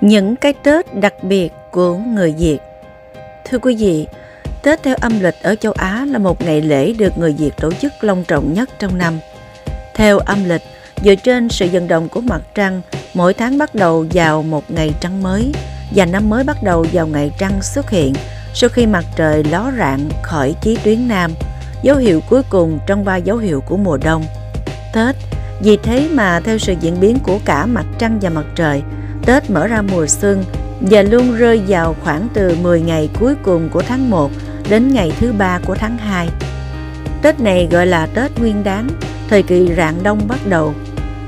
những cái Tết đặc biệt của người Việt. Thưa quý vị, Tết theo âm lịch ở châu Á là một ngày lễ được người Việt tổ chức long trọng nhất trong năm. Theo âm lịch, dựa trên sự vận động của mặt trăng, mỗi tháng bắt đầu vào một ngày trăng mới và năm mới bắt đầu vào ngày trăng xuất hiện sau khi mặt trời ló rạng khỏi chí tuyến nam, dấu hiệu cuối cùng trong ba dấu hiệu của mùa đông. Tết, vì thế mà theo sự diễn biến của cả mặt trăng và mặt trời, Tết mở ra mùa xuân và luôn rơi vào khoảng từ 10 ngày cuối cùng của tháng 1 đến ngày thứ ba của tháng 2. Tết này gọi là Tết Nguyên Đán, thời kỳ rạng đông bắt đầu.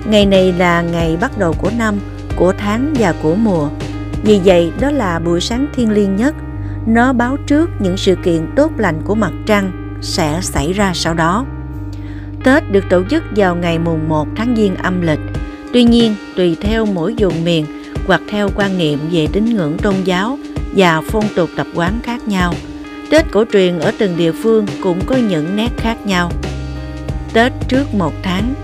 Ngày này là ngày bắt đầu của năm, của tháng và của mùa. Vì vậy, đó là buổi sáng thiên liêng nhất. Nó báo trước những sự kiện tốt lành của mặt trăng sẽ xảy ra sau đó. Tết được tổ chức vào ngày mùng 1 tháng Giêng âm lịch. Tuy nhiên, tùy theo mỗi vùng miền, hoặc theo quan niệm về tín ngưỡng tôn giáo và phong tục tập quán khác nhau. Tết cổ truyền ở từng địa phương cũng có những nét khác nhau. Tết trước một tháng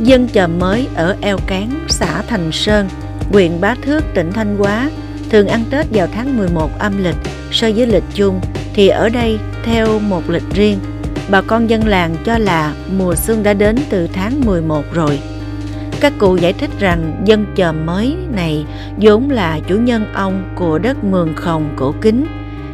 Dân chờ mới ở Eo Cán, xã Thành Sơn, huyện Bá Thước, tỉnh Thanh Hóa thường ăn Tết vào tháng 11 âm lịch so với lịch chung thì ở đây theo một lịch riêng. Bà con dân làng cho là mùa xuân đã đến từ tháng 11 rồi. Các cụ giải thích rằng dân chòm mới này vốn là chủ nhân ông của đất Mường khồng cổ kính.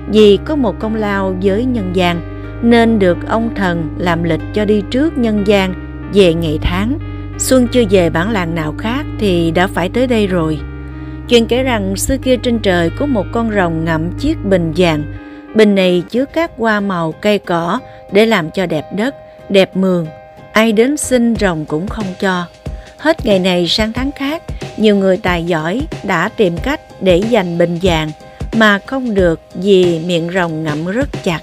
Vì có một công lao với nhân gian, nên được ông thần làm lịch cho đi trước nhân gian về ngày tháng. Xuân chưa về bản làng nào khác thì đã phải tới đây rồi. Chuyện kể rằng xưa kia trên trời có một con rồng ngậm chiếc bình vàng. Bình này chứa các hoa màu cây cỏ để làm cho đẹp đất, đẹp mường. Ai đến xin rồng cũng không cho. Hết ngày này sang tháng khác, nhiều người tài giỏi đã tìm cách để giành bình vàng mà không được vì miệng rồng ngậm rất chặt.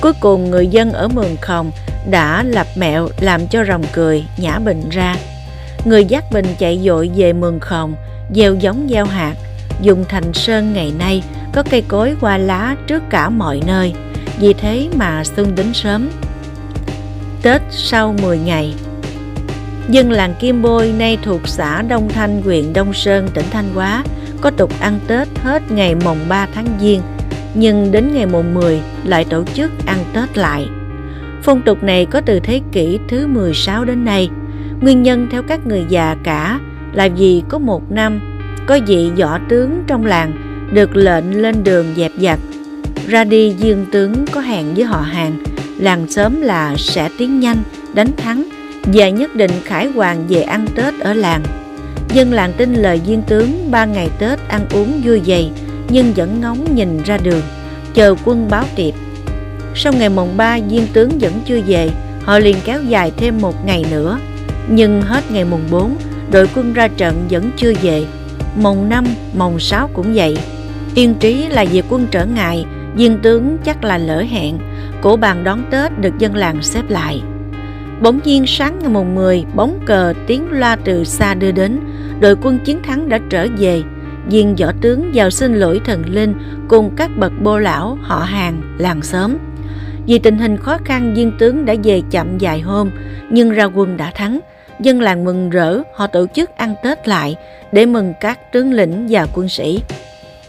Cuối cùng người dân ở Mường khồng đã lập mẹo làm cho rồng cười nhả bình ra. Người dắt bình chạy dội về Mường khồng, gieo giống gieo hạt, dùng thành sơn ngày nay có cây cối hoa lá trước cả mọi nơi. Vì thế mà xuân đến sớm. Tết sau 10 ngày Dân làng Kim Bôi nay thuộc xã Đông Thanh, huyện Đông Sơn, tỉnh Thanh Hóa có tục ăn Tết hết ngày mồng 3 tháng Giêng, nhưng đến ngày mùng 10 lại tổ chức ăn Tết lại. Phong tục này có từ thế kỷ thứ 16 đến nay. Nguyên nhân theo các người già cả là vì có một năm có vị võ tướng trong làng được lệnh lên đường dẹp giặc. Ra đi dương tướng có hẹn với họ hàng, làng sớm là sẽ tiến nhanh, đánh thắng và nhất định khải hoàng về ăn Tết ở làng. Dân làng tin lời viên tướng ba ngày Tết ăn uống vui vầy nhưng vẫn ngóng nhìn ra đường, chờ quân báo tiệp. Sau ngày mùng ba viên tướng vẫn chưa về, họ liền kéo dài thêm một ngày nữa. Nhưng hết ngày mùng 4, đội quân ra trận vẫn chưa về. Mùng 5, mùng 6 cũng vậy. Yên trí là việc quân trở ngại, viên tướng chắc là lỡ hẹn. Cổ bàn đón Tết được dân làng xếp lại. Bỗng nhiên sáng ngày mùng 10, bóng cờ tiếng loa từ xa đưa đến, đội quân chiến thắng đã trở về. Viên võ tướng vào xin lỗi thần linh cùng các bậc bô lão, họ hàng, làng xóm. Vì tình hình khó khăn, viên tướng đã về chậm vài hôm, nhưng ra quân đã thắng. Dân làng mừng rỡ, họ tổ chức ăn Tết lại để mừng các tướng lĩnh và quân sĩ.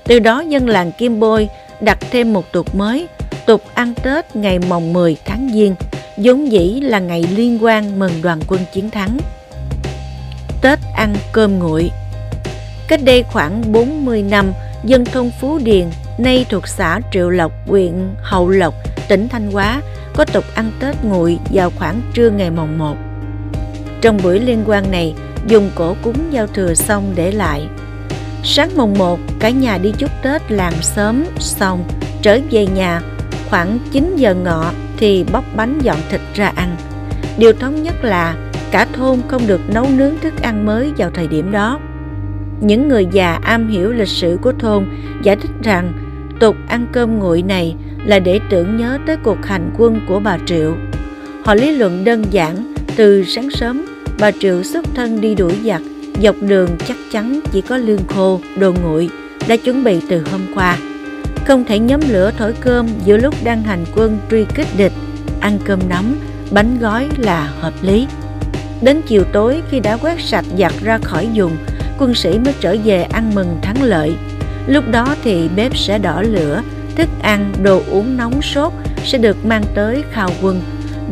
Từ đó dân làng Kim Bôi đặt thêm một tục mới, tục ăn Tết ngày mồng 10 tháng Giêng vốn dĩ là ngày liên quan mừng đoàn quân chiến thắng. Tết ăn cơm nguội Cách đây khoảng 40 năm, dân thôn Phú Điền, nay thuộc xã Triệu Lộc, huyện Hậu Lộc, tỉnh Thanh Hóa, có tục ăn Tết nguội vào khoảng trưa ngày mồng 1. Trong buổi liên quan này, dùng cổ cúng giao thừa xong để lại. Sáng mồng 1, cả nhà đi chúc Tết làng sớm xong, trở về nhà khoảng 9 giờ ngọ thì bóc bánh dọn thịt ra ăn. Điều thống nhất là cả thôn không được nấu nướng thức ăn mới vào thời điểm đó. Những người già am hiểu lịch sử của thôn giải thích rằng tục ăn cơm nguội này là để tưởng nhớ tới cuộc hành quân của bà Triệu. Họ lý luận đơn giản, từ sáng sớm, bà Triệu xuất thân đi đuổi giặc, dọc đường chắc chắn chỉ có lương khô, đồ nguội đã chuẩn bị từ hôm qua không thể nhóm lửa thổi cơm giữa lúc đang hành quân truy kích địch, ăn cơm nóng, bánh gói là hợp lý. Đến chiều tối khi đã quét sạch giặt ra khỏi dùng, quân sĩ mới trở về ăn mừng thắng lợi. Lúc đó thì bếp sẽ đỏ lửa, thức ăn, đồ uống nóng sốt sẽ được mang tới khao quân.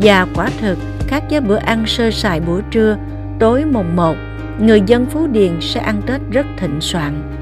Và quả thực, khác với bữa ăn sơ sài buổi trưa, tối mùng 1, người dân Phú Điền sẽ ăn Tết rất thịnh soạn.